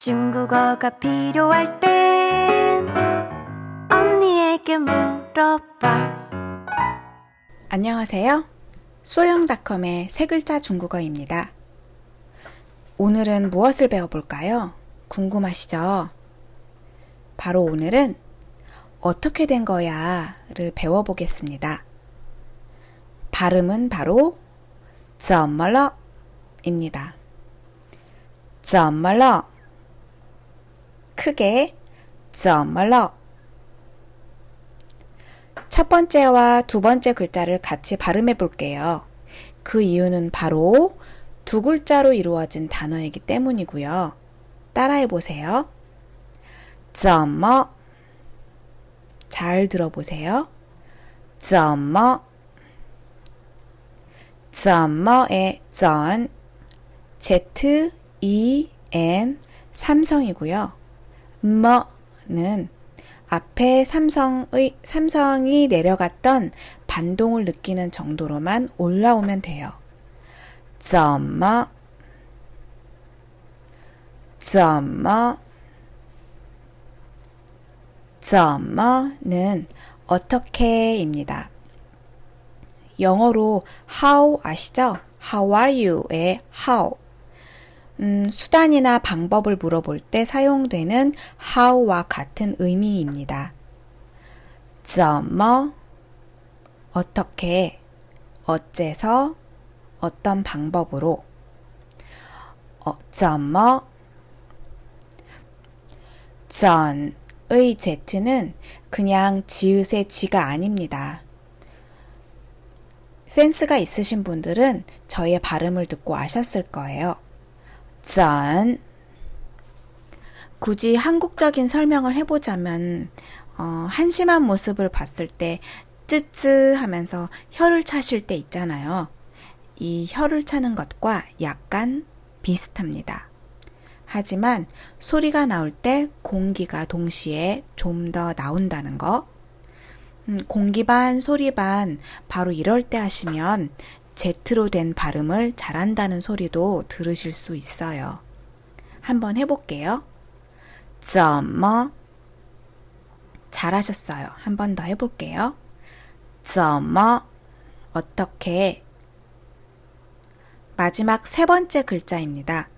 중국어가 필요할 땐 언니에게 물어봐. 안녕하세요. 소영닷컴의 세 글자 중국어입니다. 오늘은 무엇을 배워볼까요? 궁금하시죠? 바로 오늘은 어떻게 된 거야를 배워보겠습니다. 발음은 바로 怎么了입니다. 怎么了 크게 怎么了첫 번째와 두 번째 글자를 같이 발음해 볼게요. 그 이유는 바로 두 글자로 이루어진 단어이기 때문이고요. 따라해 보세요. 怎么 잘 들어보세요. 怎么 怎么의 怎 Z E N 삼성이고요. 뭐는 앞에 삼성의 삼성이 내려갔던 반동을 느끼는 정도로만 올라오면 돼요. 怎么怎么怎么는 어떻게입니다. 영어로 how 아시죠? How are you의 how. 음, 수단이나 방법을 물어볼 때 사용되는 how와 같은 의미입니다. 怎么 어떻게 어째서 어떤 방법으로 어쩌머 전의 z는 그냥 지읒의 지가 아닙니다. 센스가 있으신 분들은 저의 발음을 듣고 아셨을 거예요. 전 굳이 한국적인 설명을 해보자면 어, 한심한 모습을 봤을 때 쯔쯔 하면서 혀를 차실 때 있잖아요. 이 혀를 차는 것과 약간 비슷합니다. 하지만 소리가 나올 때 공기가 동시에 좀 더 나온다는 거. 음, 공기 반, 소리 반, 바로 이럴 때 하시면 Z로 된 발음을 잘한다는 소리도 들으실 수 있어요. 한번 해볼게요. 怎么 잘하셨어요. 한 번 더 해볼게요. 怎么 어떻게 마지막 세 번째 글자입니다.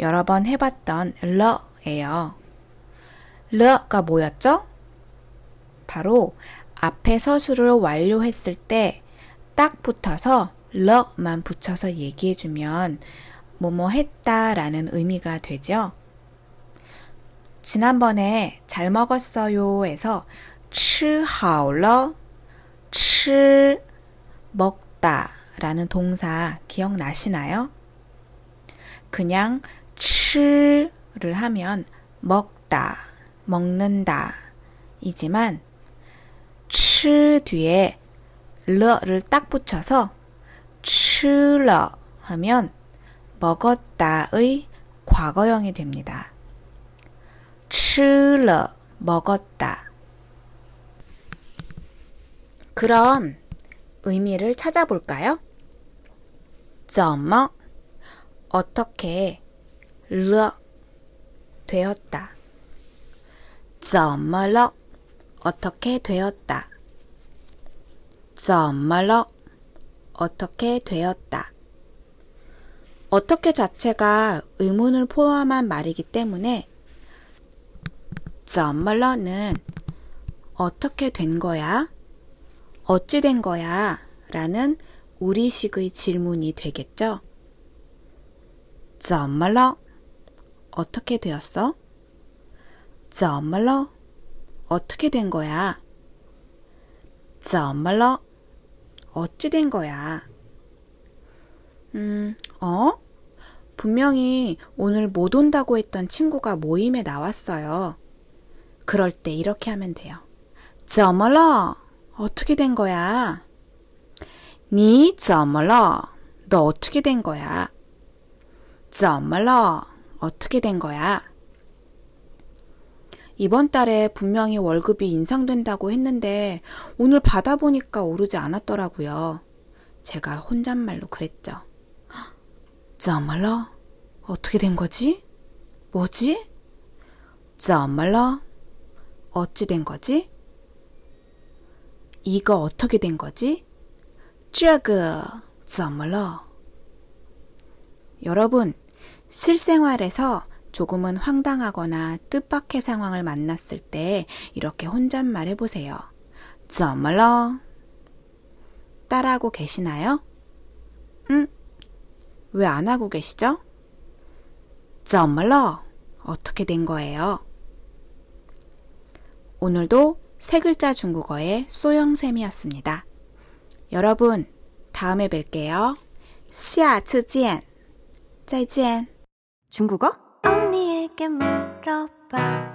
여러 번 해봤던 러예요. 러가 뭐였죠? 바로 앞에 서술을 완료했을 때 딱 붙어서 러만 붙여서 얘기해주면 뭐뭐 했다라는 의미가 되죠. 지난번에 잘 먹었어요에서 吃好了, 吃 먹다라는 동사 기억나시나요? 그냥 吃를 하면 먹다, 먹는다 이지만 吃 뒤에 러를 딱 붙여서 吃了 하면 먹었다의 과거형이 됩니다. 吃了 먹었다. 그럼 의미를 찾아볼까요? 怎么 어떻게 了 되었다. 怎么了 어떻게 되었다. 정말로 어떻게 되었다. 어떻게 자체가 의문을 포함한 말이기 때문에 정말로는 어떻게 된 거야? 어찌 된 거야? 라는 우리식의 질문이 되겠죠. 정말로 어떻게 되었어? 정말로 어떻게 된 거야? 썸말러 어찌 된 거야? 음, 어? 분명히 오늘 못 온다고 했던 친구가 모임에 나왔어요. 그럴 때 이렇게 하면 돼요. 쩌멀러, 어떻게 된 거야? 니 쩌멀러, 너 어떻게 된 거야? 쩌멀러, 어떻게 된 거야? 이번 달에 분명히 월급이 인상된다고 했는데 오늘 받아보니까 오르지 않았더라고요. 제가 혼잣말로 그랬죠. 怎么了? 어떻게 된 거지? 뭐지? 怎么了? 어찌 된 거지? 이거 어떻게 된 거지? 这个怎么了? 여러분, 실생활에서 조금은 황당하거나 뜻밖의 상황을 만났을 때 이렇게 혼잣말 해보세요. 怎么了? 따라하고 계시나요? 응? 왜 안 하고 계시죠? 怎么了? 어떻게 된 거예요? 오늘도 세 글자 중국어의 소영쌤이었습니다. 여러분, 다음에 뵐게요. 下次见.再见. 중국어? 언니에게 물어봐.